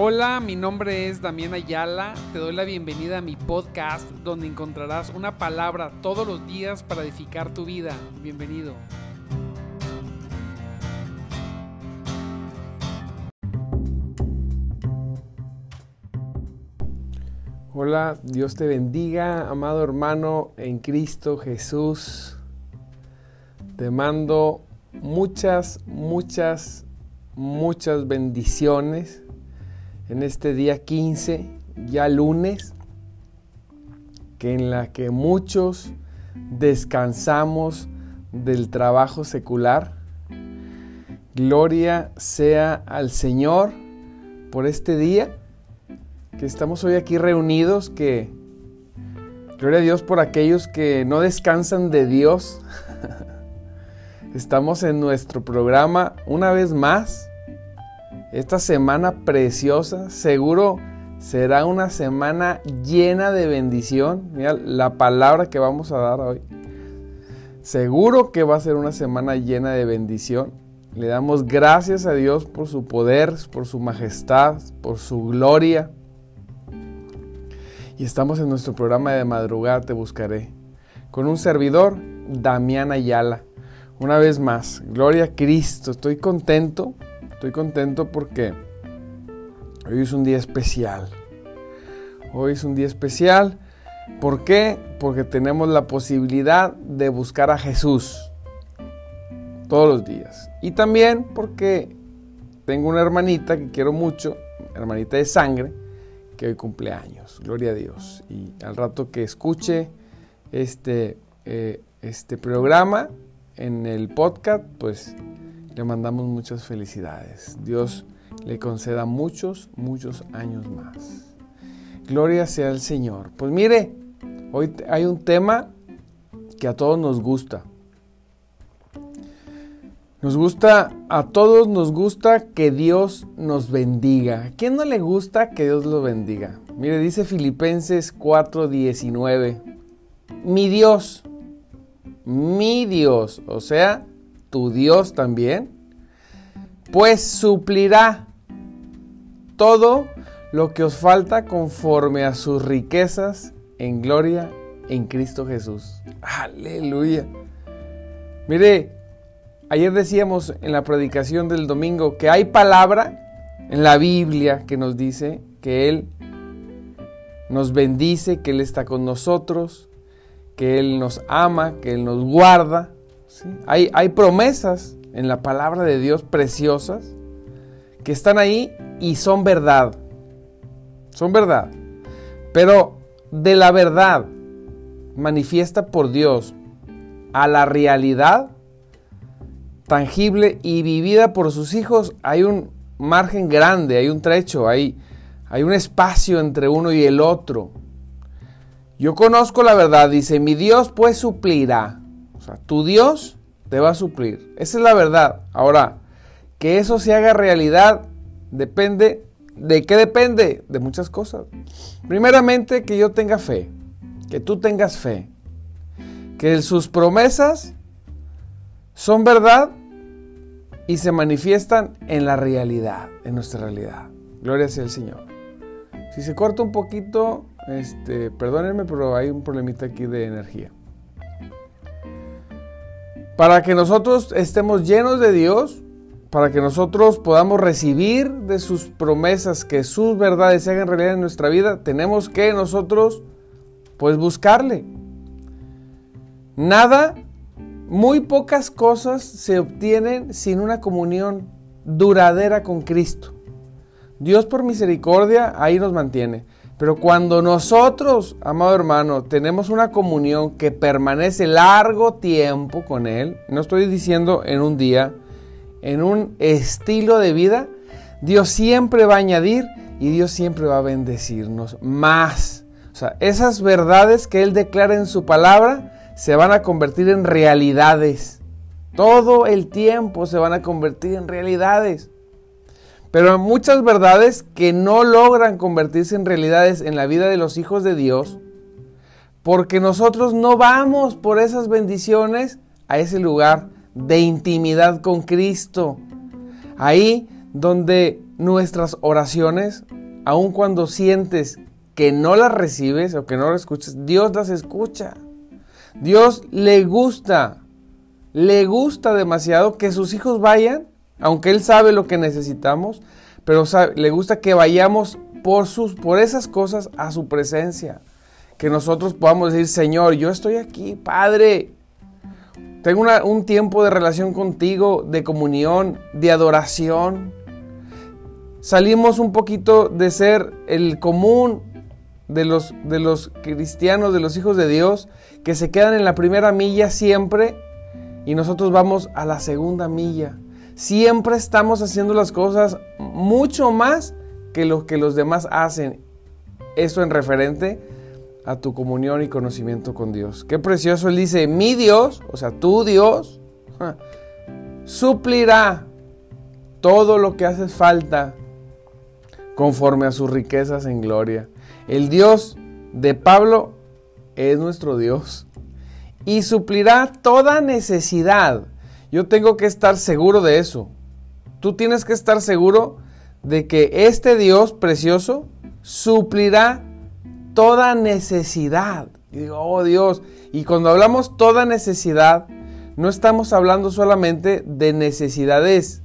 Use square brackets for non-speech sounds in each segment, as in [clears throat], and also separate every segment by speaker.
Speaker 1: Hola, mi nombre es Damián Ayala. Te doy la bienvenida a mi podcast donde encontrarás una palabra todos los días para edificar tu vida. Bienvenido.
Speaker 2: Hola, Dios te bendiga, amado hermano en Cristo Jesús. Te mando muchas, muchas, muchas bendiciones en este día 15, ya lunes, que en la que muchos descansamos del trabajo secular. Gloria sea al Señor por este día, que estamos hoy aquí reunidos, que gloria a Dios por aquellos que no descansan de Dios. [laughs] Estamos en nuestro programa una vez más esta semana preciosa. Seguro será una semana llena de bendición. Mira la palabra que vamos a dar hoy. Seguro que va a ser una semana llena de bendición. Le damos gracias a Dios por su poder, por su majestad, por su gloria. Y estamos en nuestro programa de madrugada Te Buscaré. Con un servidor, Damián Ayala. Una vez más, gloria a Cristo. Estoy contento Estoy contento porque hoy es un día especial. Hoy es un día especial. ¿Por qué? Porque tenemos la posibilidad de buscar a Jesús todos los días. Y también porque tengo una hermanita que quiero mucho, hermanita de sangre, que hoy cumple años. Gloria a Dios. Y al rato que escuche este, eh, este programa en el podcast, pues le mandamos muchas felicidades. Dios le conceda muchos, muchos años más. Gloria sea al Señor. Pues mire, hoy hay un tema que a todos nos gusta. Nos gusta, a todos nos gusta que Dios nos bendiga. ¿A quién no le gusta que Dios lo bendiga? Mire, dice Filipenses 4:19. Mi Dios, mi Dios, o sea, tu Dios también, pues suplirá todo lo que os falta conforme a sus riquezas en gloria en Cristo Jesús. Aleluya. Mire, ayer decíamos en la predicación del domingo que hay palabra en la Biblia que nos dice que Él nos bendice, que Él está con nosotros, que Él nos ama, que Él nos guarda. Hay, hay promesas en la palabra de Dios preciosas que están ahí y son verdad. Son verdad. Pero de la verdad manifiesta por Dios a la realidad tangible y vivida por sus hijos, hay un margen grande, hay un trecho, hay, hay un espacio entre uno y el otro. Yo conozco la verdad, dice, mi Dios pues suplirá. Tu Dios te va a suplir. Esa es la verdad. Ahora, que eso se haga realidad depende de qué depende? De muchas cosas. Primeramente, que yo tenga fe, que tú tengas fe, que sus promesas son verdad y se manifiestan en la realidad, en nuestra realidad. Gloria sea el Señor. Si se corta un poquito, este, perdónenme, pero hay un problemita aquí de energía. Para que nosotros estemos llenos de Dios, para que nosotros podamos recibir de sus promesas que sus verdades se hagan realidad en nuestra vida, tenemos que nosotros pues buscarle. Nada, muy pocas cosas se obtienen sin una comunión duradera con Cristo. Dios por misericordia ahí nos mantiene. Pero cuando nosotros, amado hermano, tenemos una comunión que permanece largo tiempo con Él, no estoy diciendo en un día, en un estilo de vida, Dios siempre va a añadir y Dios siempre va a bendecirnos más. O sea, esas verdades que Él declara en su palabra se van a convertir en realidades. Todo el tiempo se van a convertir en realidades. Pero muchas verdades que no logran convertirse en realidades en la vida de los hijos de Dios, porque nosotros no vamos por esas bendiciones a ese lugar de intimidad con Cristo. Ahí donde nuestras oraciones, aun cuando sientes que no las recibes o que no las escuchas, Dios las escucha. Dios le gusta, le gusta demasiado que sus hijos vayan, aunque Él sabe lo que necesitamos, pero le gusta que vayamos por, sus, por esas cosas a su presencia. Que nosotros podamos decir, Señor, yo estoy aquí, Padre. Tengo un tiempo de relación contigo, de comunión, de adoración. Salimos un poquito de ser el común de los, de los cristianos, de los hijos de Dios, que se quedan en la primera milla siempre y nosotros vamos a la segunda milla. Siempre estamos haciendo las cosas mucho más que lo que los demás hacen. Eso en referente a tu comunión y conocimiento con Dios. Qué precioso. Él dice, mi Dios, o sea, tu Dios, suplirá todo lo que hace falta conforme a sus riquezas en gloria. El Dios de Pablo es nuestro Dios y suplirá toda necesidad. Yo tengo que estar seguro de eso. Tú tienes que estar seguro de que este Dios precioso suplirá toda necesidad. Y digo, oh Dios, y cuando hablamos toda necesidad, no estamos hablando solamente de necesidades,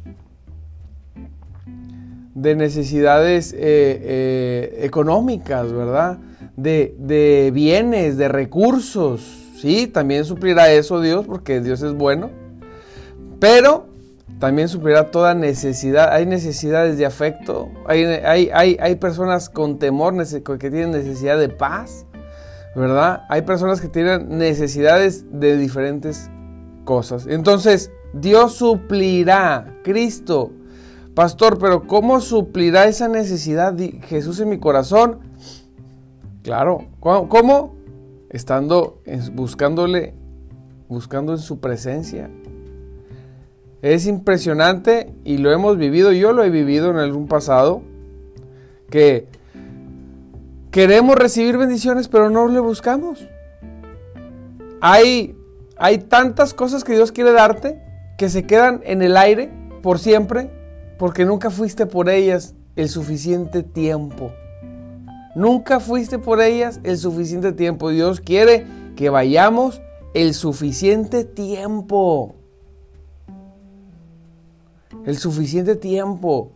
Speaker 2: de necesidades eh, eh, económicas, ¿verdad? De, de bienes, de recursos. Sí, también suplirá eso Dios, porque Dios es bueno. Pero también suplirá toda necesidad. Hay necesidades de afecto, hay, hay, personas con temor que tienen necesidad de paz, ¿verdad? Hay personas que tienen necesidades de diferentes cosas. Entonces, Dios suplirá, Cristo. Pastor, pero ¿cómo suplirá esa necesidad Jesús en mi corazón? Claro, ¿cómo? Estando buscándole, buscando en su presencia, es impresionante y lo hemos vivido, yo lo he vivido en algún pasado, que queremos recibir bendiciones pero no le buscamos. Hay, hay tantas cosas que Dios quiere darte que se quedan en el aire por siempre porque nunca fuiste por ellas el suficiente tiempo. Nunca fuiste por ellas el suficiente tiempo. Dios quiere que vayamos el suficiente tiempo el suficiente tiempo,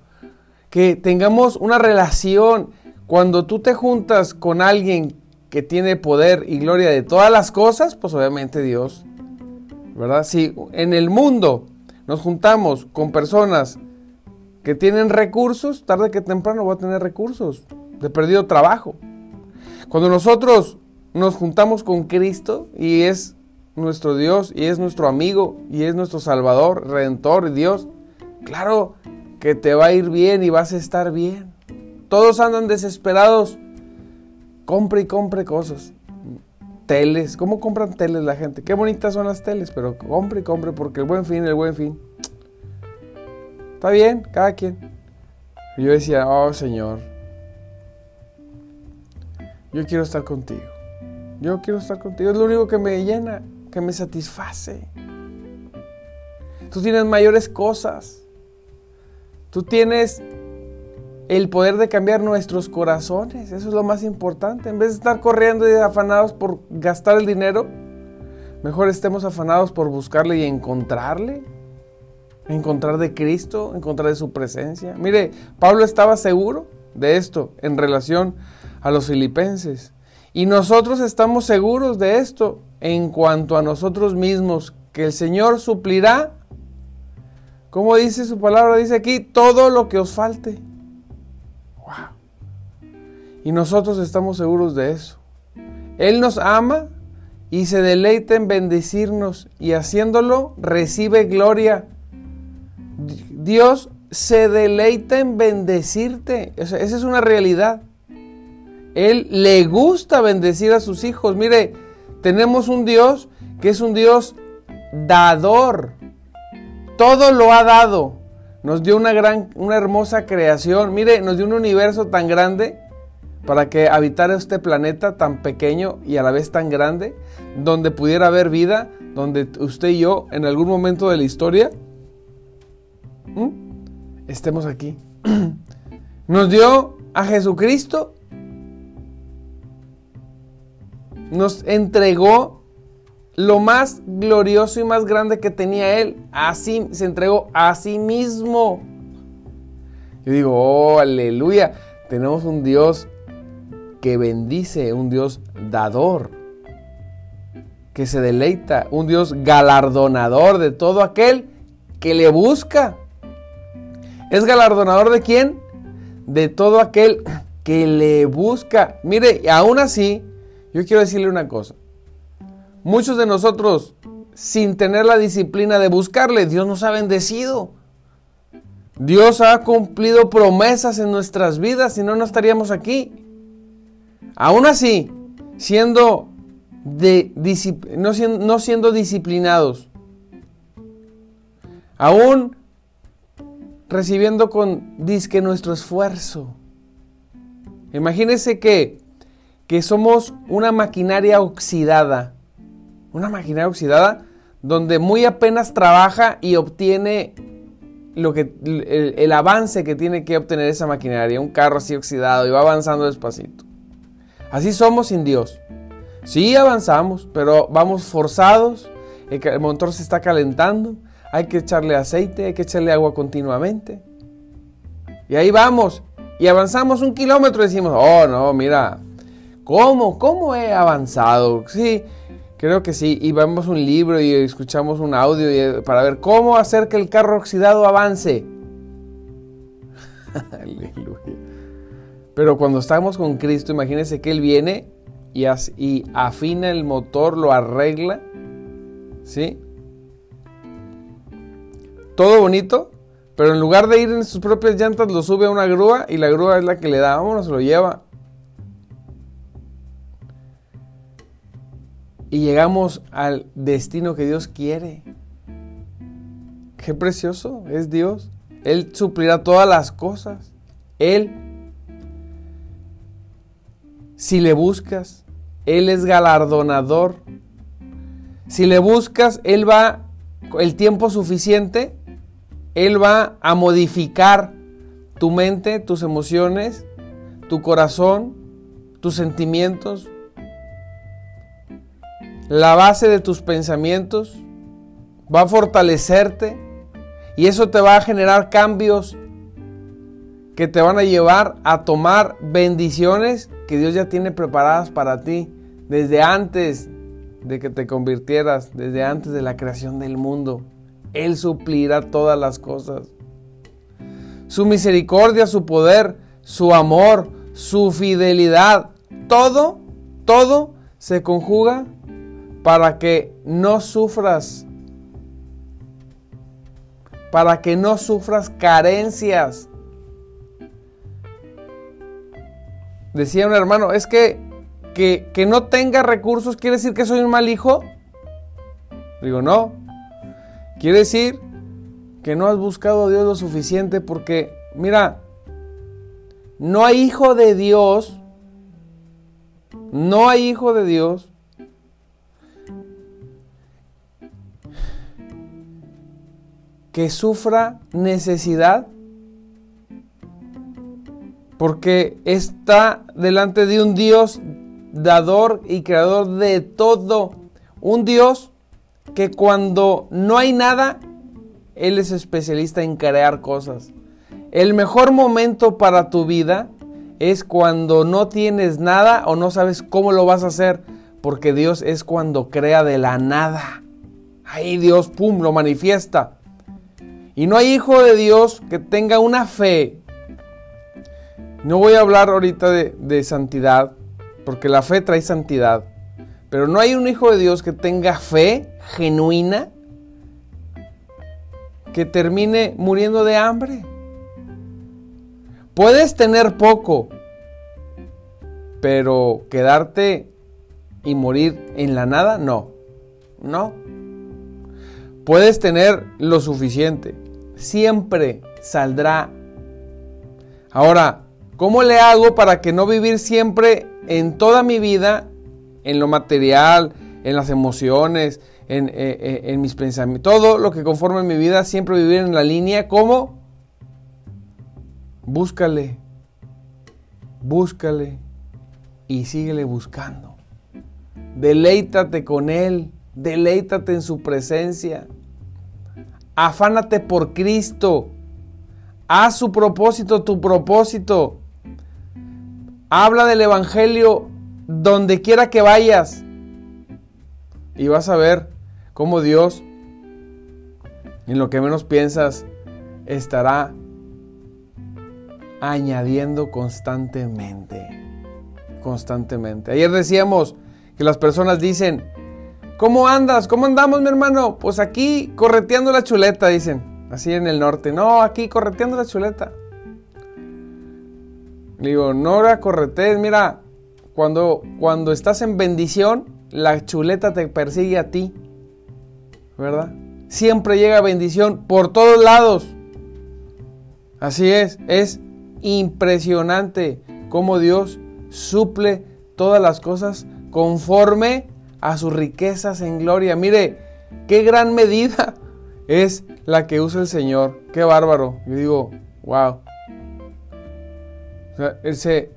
Speaker 2: que tengamos una relación. Cuando tú te juntas con alguien que tiene poder y gloria de todas las cosas, pues obviamente Dios, ¿verdad? Si en el mundo nos juntamos con personas que tienen recursos, tarde que temprano va a tener recursos, de perdido trabajo. Cuando nosotros nos juntamos con Cristo y es nuestro Dios y es nuestro amigo y es nuestro Salvador, Redentor, Dios, Claro que te va a ir bien y vas a estar bien. Todos andan desesperados. Compre y compre cosas. Teles. ¿Cómo compran teles la gente? Qué bonitas son las teles, pero compre y compre porque el buen fin, el buen fin. Está bien, cada quien. Yo decía, oh Señor, yo quiero estar contigo. Yo quiero estar contigo. Es lo único que me llena, que me satisface. Tú tienes mayores cosas. Tú tienes el poder de cambiar nuestros corazones. Eso es lo más importante. En vez de estar corriendo y afanados por gastar el dinero, mejor estemos afanados por buscarle y encontrarle. Encontrar de Cristo, encontrar de su presencia. Mire, Pablo estaba seguro de esto en relación a los filipenses. Y nosotros estamos seguros de esto en cuanto a nosotros mismos, que el Señor suplirá como dice su palabra? Dice aquí, todo lo que os falte. Wow. Y nosotros estamos seguros de eso. Él nos ama y se deleita en bendecirnos y haciéndolo recibe gloria. Dios se deleita en bendecirte. esa es una realidad. Él le gusta bendecir a sus hijos. Mire, tenemos un Dios que es un Dios dador. Todo lo ha dado. Nos dio una gran, una hermosa creación. Mire, nos dio un universo tan grande para que habitara este planeta tan pequeño y a la vez tan grande, donde pudiera haber vida, donde usted y yo en algún momento de la historia estemos aquí. [clears throat] Nos dio a Jesucristo. Nos entregó lo más glorioso y más grande que tenía Él. Así se entregó a sí mismo. Yo digo, oh, aleluya. Tenemos un Dios que bendice, un Dios dador, que se deleita, un Dios galardonador de todo aquel que le busca. ¿Es galardonador de quién? De todo aquel que le busca. Mire, aún así, yo quiero decirle una cosa. Muchos de nosotros, sin tener la disciplina de buscarle, Dios nos ha bendecido. Dios ha cumplido promesas en nuestras vidas, y no, no estaríamos aquí. Aún así, siendo de, no, no siendo disciplinados, aún recibiendo con disque nuestro esfuerzo. Imagínense que, que somos una maquinaria oxidada, una maquinaria oxidada donde muy apenas trabaja y obtiene lo que, el, avance que tiene que obtener esa maquinaria, un carro así oxidado y va avanzando despacito. Así somos sin Dios. Sí avanzamos, pero vamos forzados, el motor se está calentando, hay que echarle aceite, hay que echarle agua continuamente. Y ahí vamos, y avanzamos un kilómetro decimos, oh no, mira, ¿cómo? ¿Cómo he avanzado? Sí, Creo que sí, y vemos un libro y escuchamos un audio eh, para ver cómo hacer que el carro oxidado avance. [laughs] Pero cuando estamos con Cristo, imagínense que Él viene y, y afina el motor, lo arregla. ¿Sí? Todo bonito, pero en lugar de ir en sus propias llantas, lo sube a una grúa y la grúa es la que le da, vámonos, lo lleva. Y llegamos al destino que Dios quiere. Qué precioso es Dios. Él suplirá todas las cosas. Él, si le buscas, Él es galardonador. Si le buscas, Él va, el tiempo suficiente, Él va a modificar tu mente, tus emociones, tu corazón, tus sentimientos, la base de tus pensamientos, va a fortalecerte y eso te va a generar cambios que te van a llevar a tomar bendiciones que Dios ya tiene preparadas para ti desde antes de que te convirtieras, desde antes de la creación del mundo. Él suplirá todas las cosas. Su misericordia, su poder, su amor, su fidelidad, todo, todo se conjuga para que no sufras, para que no sufras carencias. Decía un hermano, es que, que, que no tenga recursos quiere decir que soy un mal hijo. Digo, no. Quiere decir que no has buscado a Dios lo suficiente porque, mira, no hay hijo de Dios, no hay hijo de Dios que sufra necesidad porque está delante de un Dios dador y creador de todo. Un Dios que cuando no hay nada, Él es especialista en crear cosas. El mejor momento para tu vida es cuando no tienes nada o no sabes cómo lo vas a hacer, porque Dios es cuando crea de la nada. Ahí Dios, ¡pum!, lo manifiesta. Y no hay hijo de Dios que tenga una fe. No voy a hablar ahorita de, santidad, porque la fe trae santidad. Pero no hay un hijo de Dios que tenga fe genuina que termine muriendo de hambre. Puedes tener poco, pero quedarte y morir en la nada, no. No. Puedes tener lo suficiente, siempre saldrá. Ahora, ¿cómo le hago para que no vivir siempre en toda mi vida, en lo material, en las emociones, en, eh, eh, en mis pensamientos, todo lo que conforma mi vida, siempre vivir en la línea? ¿Cómo? Búscale, búscale y síguele buscando. Deleítate con Él, deleítate en su presencia. Afánate por Cristo. Haz su propósito tu propósito. Habla del Evangelio donde quiera que vayas. Y vas a ver cómo Dios, en lo que menos piensas, estará añadiendo constantemente. Constantemente. Ayer decíamos que las personas dicen, ¿cómo andas? ¿Cómo andamos, mi hermano? Pues aquí correteando la chuleta, dicen. Así en el norte. No, aquí correteando la chuleta. Le digo, no la corretees, mira, cuando, cuando estás en bendición, la chuleta te persigue a ti. ¿Verdad? Siempre llega bendición por todos lados. Así es, es impresionante cómo Dios suple todas las cosas conforme a sus riquezas en gloria. Mire, qué gran medida [laughs] es la que usa el Señor. Qué bárbaro. Yo digo, wow. él se,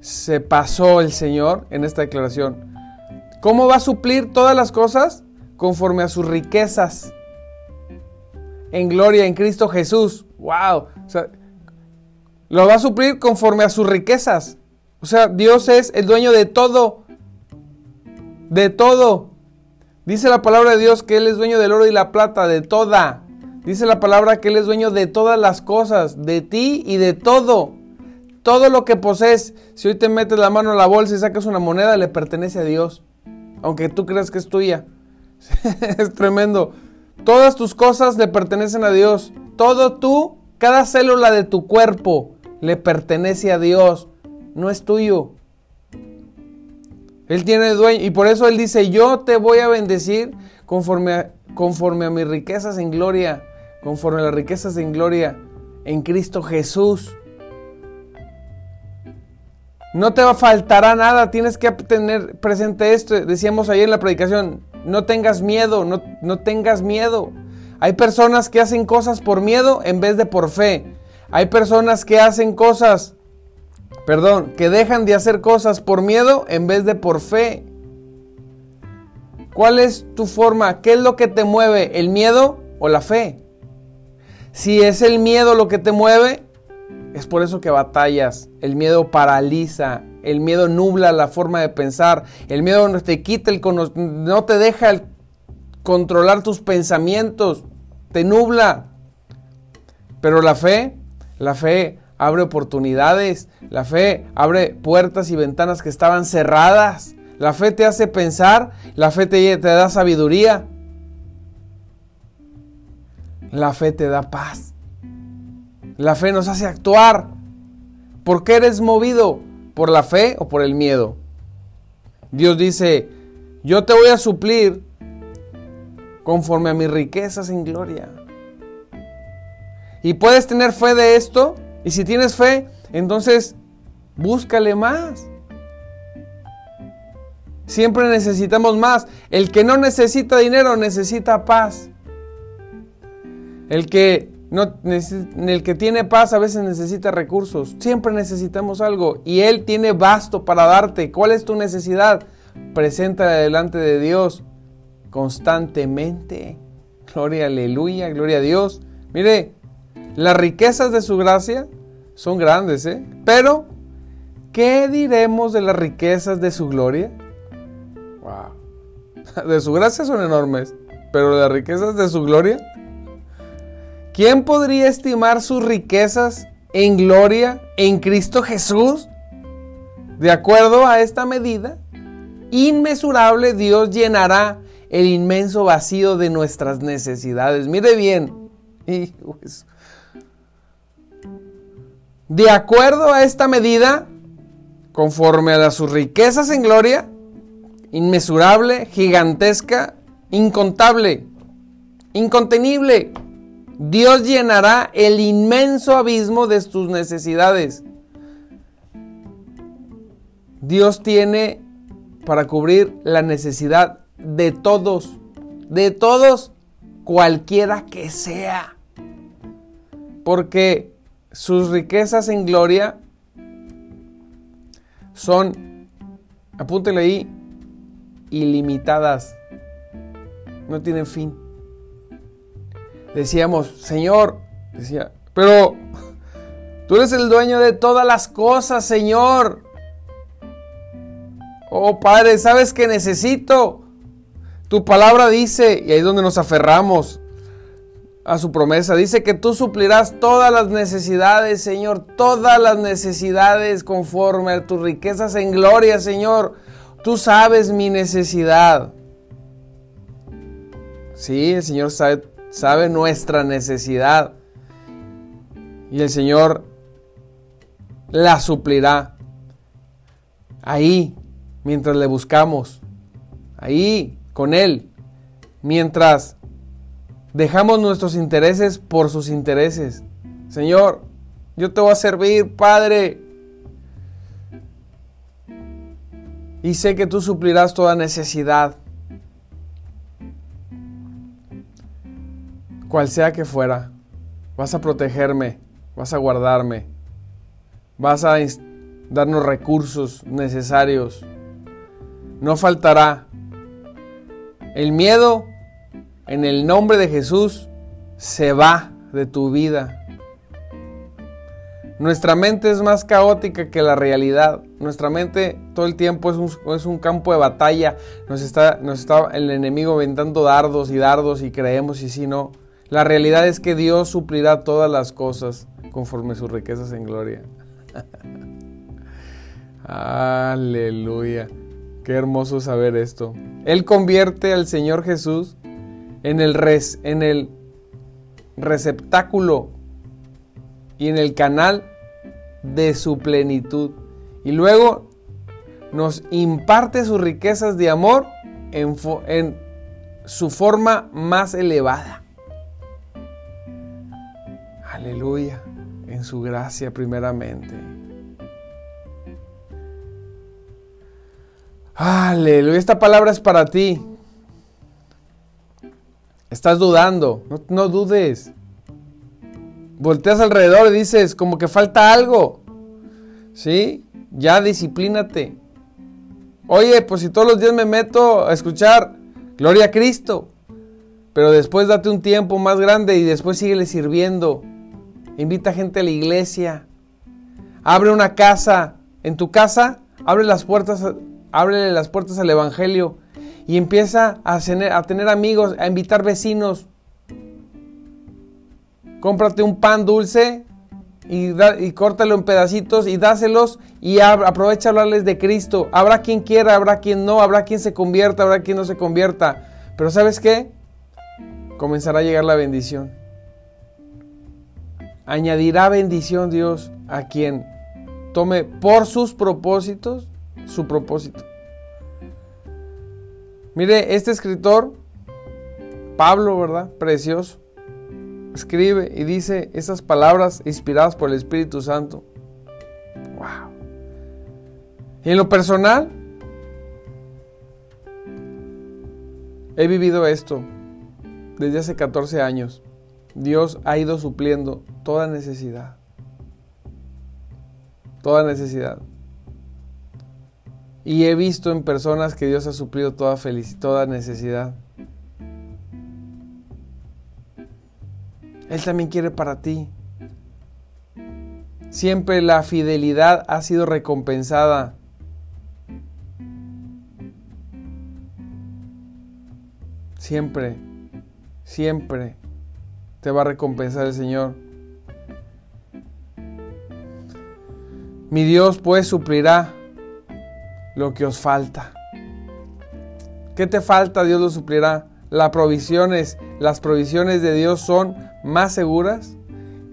Speaker 2: se pasó el Señor en esta declaración. ¿Cómo va a suplir todas las cosas? Conforme a sus riquezas en gloria en Cristo Jesús. ¡Wow! O sea, lo va a suplir conforme a sus riquezas. O sea, Dios es el dueño de todo. De todo. Dice la palabra de Dios que Él es dueño del oro y la plata, de toda. Dice la palabra que Él es dueño de todas las cosas, de ti y de todo. Todo lo que posees, si hoy te metes la mano en la bolsa y sacas una moneda, le pertenece a Dios. Aunque tú creas que es tuya. [laughs] es tremendo. Todas tus cosas le pertenecen a Dios. Todo tú, cada célula de tu cuerpo le pertenece a Dios. No es tuyo. Él tiene dueño. Y por eso Él dice, yo te voy a bendecir conforme a, conforme a mis riquezas en gloria. Conforme a las riquezas en gloria en Cristo Jesús. No te faltará nada, tienes que tener presente esto. Decíamos ayer en la predicación, no tengas miedo, no, no tengas miedo. Hay personas que hacen cosas por miedo en vez de por fe. Hay personas que hacen cosas, perdón, que dejan de hacer cosas por miedo en vez de por fe. ¿Cuál es tu forma? ¿Qué es lo que te mueve? ¿El miedo o la fe? Si es el miedo lo que te mueve, es por eso que batallas. El miedo paraliza, el miedo nubla la forma de pensar, el miedo no te quita el no te deja controlar tus pensamientos, te nubla. Pero la fe, la fe abre oportunidades, la fe abre puertas y ventanas que estaban cerradas. La fe te hace pensar, la fe te, da sabiduría. La fe te da paz. La fe nos hace actuar. ¿Por qué eres movido? ¿Por la fe o por el miedo? Dios dice, yo te voy a suplir conforme a mis riquezas en gloria. Y puedes tener fe de esto. Y si tienes fe, entonces búscale más. Siempre necesitamos más. El que no necesita dinero necesita paz. El que el que tiene paz a veces necesita recursos. Siempre necesitamos algo. Y Él tiene basto para darte. ¿Cuál es tu necesidad? Preséntala delante de Dios constantemente. Gloria, aleluya, gloria a Dios. Mire, las riquezas de su gracia son grandes, ¿eh? Pero, ¿qué diremos de las riquezas de su gloria? Wow. [laughs] De su gracia son enormes, pero las riquezas de su gloria ¿Quién podría estimar sus riquezas en gloria en Cristo Jesús? De acuerdo a esta medida, inmesurable Dios llenará el inmenso vacío de nuestras necesidades. Mire bien. [laughs] De acuerdo a esta medida, conforme a sus riquezas en gloria, inmesurable, gigantesca, incontable, incontenible. Dios llenará el inmenso abismo de tus necesidades. Dios tiene para cubrir la necesidad de todos, de todos, cualquiera que sea. Porque sus riquezas en gloria son, apúntele ahí, ilimitadas. No tienen fin. Decíamos, Señor, decía, pero tú eres el dueño de todas las cosas, Señor. Oh Padre, ¿sabes que necesito? Tu palabra dice, y ahí es donde nos aferramos a su promesa, dice que tú suplirás todas las necesidades, Señor, todas las necesidades conforme a tus riquezas en gloria, Señor. Tú sabes mi necesidad. Sí, el Señor sabe, sabe nuestra necesidad. Y el Señor la suplirá. Ahí, mientras le buscamos. Ahí, con Él. Mientras dejamos nuestros intereses por sus intereses. Señor, yo te voy a servir, Padre. Y sé que tú suplirás toda necesidad. Cual sea que fuera, vas a protegerme, vas a guardarme, vas a darnos recursos necesarios. No faltará el miedo, en el nombre de Jesús, se va de tu vida. Nuestra mente es más caótica que la realidad. Nuestra mente todo el tiempo es un, campo de batalla. Nos está, nos está el enemigo aventando dardos y dardos y creemos y si no. La realidad es que Dios suplirá todas las cosas conforme sus riquezas en gloria. [laughs] Aleluya. Qué hermoso saber esto. Él convierte al Señor Jesús en el, res, en el receptáculo y en el canal de su plenitud. Y luego nos imparte sus riquezas de amor en, en su forma más elevada. Aleluya, en su gracia primeramente. Aleluya, esta palabra es para ti. Estás dudando, no, dudes. Volteas alrededor y dices, como que falta algo. ¿Sí? Ya disciplínate. Oye, pues si todos los días me meto a escuchar Gloria a Cristo, pero después date un tiempo más grande y después síguele sirviendo. Invita gente a la iglesia. Abre una casa. En tu casa, abre las puertas ábrele las puertas al Evangelio y empieza a tener, amigos, a invitar vecinos. Cómprate un pan dulce y, y córtalo en pedacitos y dáselos y aprovecha a hablarles de Cristo. Habrá quien quiera, habrá quien no, habrá quien se convierta, habrá quien no se convierta. Pero ¿sabes qué? Comenzará a llegar la bendición. Añadirá bendición Dios a quien tome por sus propósitos su propósito. Mire, este escritor, Pablo, ¿verdad? Precioso, escribe y dice esas palabras inspiradas por el Espíritu Santo. ¡Wow! Y en lo personal, he vivido esto desde hace 14 años. Dios ha ido supliendo toda necesidad. Toda necesidad. Y he visto en personas que Dios ha suplido toda felicidad, toda necesidad. Él también quiere para ti. Siempre la fidelidad ha sido recompensada. Siempre, siempre te va a recompensar el Señor. Mi Dios pues suplirá lo que os falta. ¿Qué te falta? Dios lo suplirá. Las provisiones, las provisiones de Dios son más seguras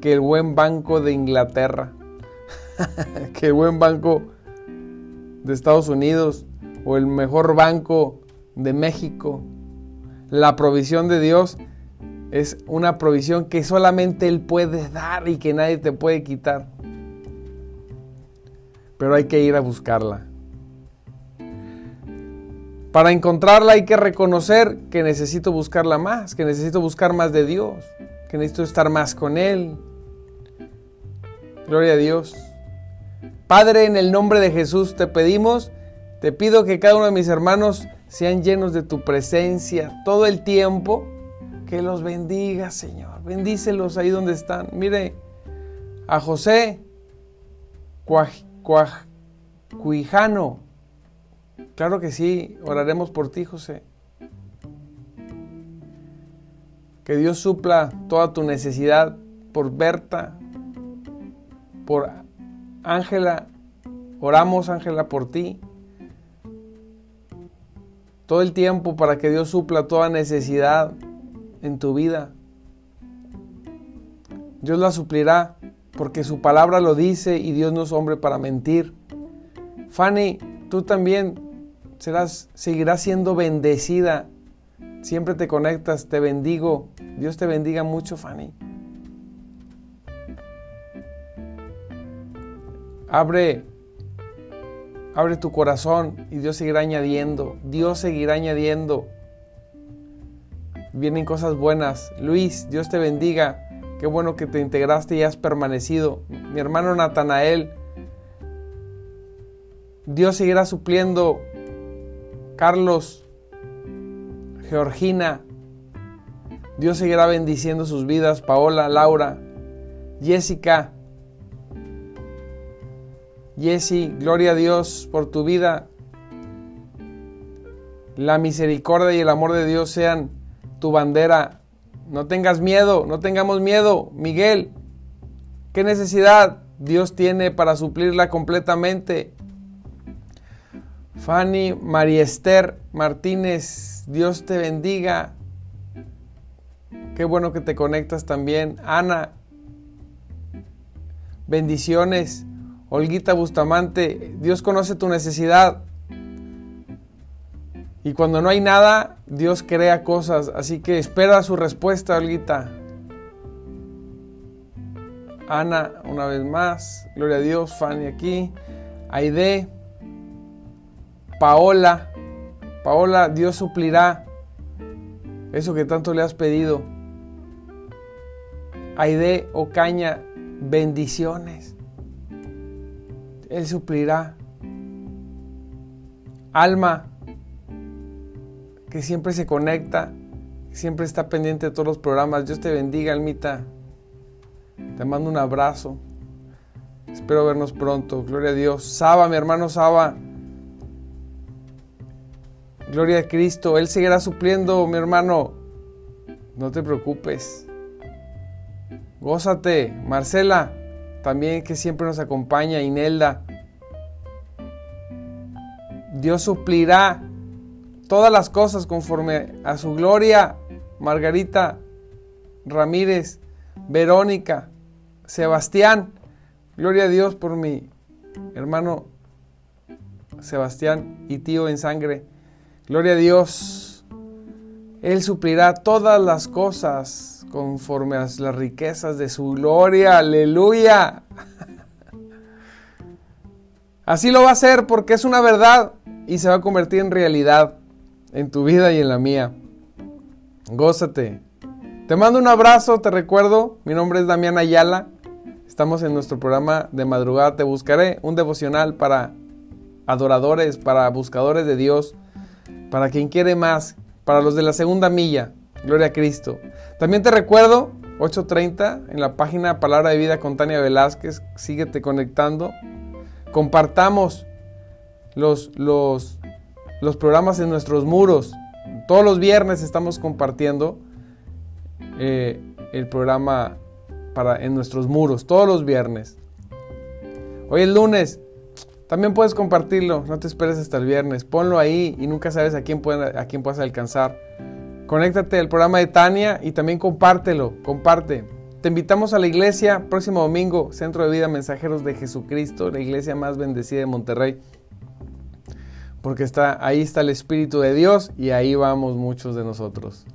Speaker 2: que el buen banco de Inglaterra, [laughs] que el buen banco de Estados Unidos o el mejor banco de México. La provisión de Dios es una provisión que solamente Él puede dar y que nadie te puede quitar. Pero hay que ir a buscarla. Para encontrarla hay que reconocer que necesito buscarla más, que necesito buscar más de Dios, que necesito estar más con Él. Gloria a Dios. Padre, en el nombre de Jesús te pedimos, te pido que cada uno de mis hermanos sean llenos de tu presencia todo el tiempo. Que los bendiga, Señor. Bendícelos ahí donde están. Mire, a José Cuijano. Claro que sí, oraremos por ti, José. Que Dios supla toda tu necesidad por Berta, por Ángela. Oramos, Ángela, por ti. Todo el tiempo para que Dios supla toda necesidad en tu vida. Dios la suplirá porque su palabra lo dice y Dios no es hombre para mentir. Fanny, tú también serás, seguirás siendo bendecida Siempre te conectas, te bendigo. Dios te bendiga mucho, Fanny. Abre, abre tu corazón y Dios seguirá añadiendo. Dios seguirá añadiendo. Vienen cosas buenas. Luis, Dios te bendiga. Qué bueno que te integraste y has permanecido. Mi hermano Natanael, Dios seguirá supliendo. Carlos, Georgina. Dios seguirá bendiciendo sus vidas. Paola, Laura, Jessica. Jessy, gloria a Dios por tu vida. La misericordia y el amor de Dios sean tu bandera. No tengas miedo, no tengamos miedo. Miguel, ¿qué necesidad Dios tiene para suplirla completamente? Fanny María Esther Martínez, Dios te bendiga. Qué bueno que te conectas también. Ana, bendiciones. Olguita Bustamante, Dios conoce tu necesidad. Y cuando no hay nada, Dios crea cosas. Así que espera su respuesta, Olguita. Ana, una vez más. Gloria a Dios. Fanny aquí. Aide. Paola, Paola, Dios suplirá eso que tanto le has pedido. Aide Ocaña, bendiciones. Él suplirá. Alma, que siempre se conecta, siempre está pendiente de todos los programas. Dios te bendiga, Almita. Te mando un abrazo. Espero vernos pronto. Gloria a Dios. Saba, mi hermano Saba. Gloria a Cristo, Él seguirá supliendo, mi hermano. No te preocupes. Gózate, Marcela, también que siempre nos acompaña, Inelda. Dios suplirá todas las cosas conforme a su gloria. Margarita Ramírez, Verónica, Sebastián. Gloria a Dios por mi hermano Sebastián y tío en sangre. Gloria a Dios. Él suplirá todas las cosas conforme a las riquezas de su gloria. Aleluya. [laughs] Así lo va a hacer porque es una verdad y se va a convertir en realidad en tu vida y en la mía. Gózate. Te mando un abrazo, te recuerdo, mi nombre es Damián Ayala. Estamos en nuestro programa de madrugada Te Buscaré, un devocional para adoradores, para buscadores de Dios para quien quiere más, para los de la segunda milla. Gloria a Cristo. También te recuerdo, 8.30, en la página Palabra de Vida con Tania Velázquez, síguete conectando. Compartamos los, los, los programas en nuestros muros. Todos los viernes estamos compartiendo eh, el programa para, en nuestros muros, todos los viernes. Hoy es lunes, también puedes compartirlo, no te esperes hasta el viernes. Ponlo ahí y nunca sabes a quién, a quién puedes alcanzar. Conéctate al programa de Tania y también compártelo, comparte. Te invitamos a la iglesia próximo domingo, Centro de Vida Mensajeros de Jesucristo, la iglesia más bendecida de Monterrey. Porque está, ahí está el Espíritu de Dios y ahí vamos muchos de nosotros.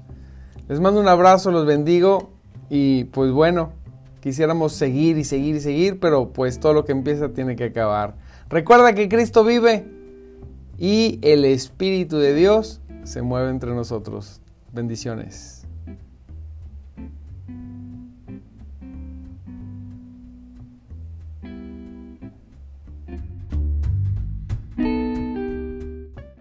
Speaker 2: Les mando un abrazo, los bendigo y pues bueno, quisiéramos seguir y seguir y seguir, pero pues todo lo que empieza tiene que acabar. Recuerda que Cristo vive y el Espíritu de Dios se mueve entre nosotros. Bendiciones.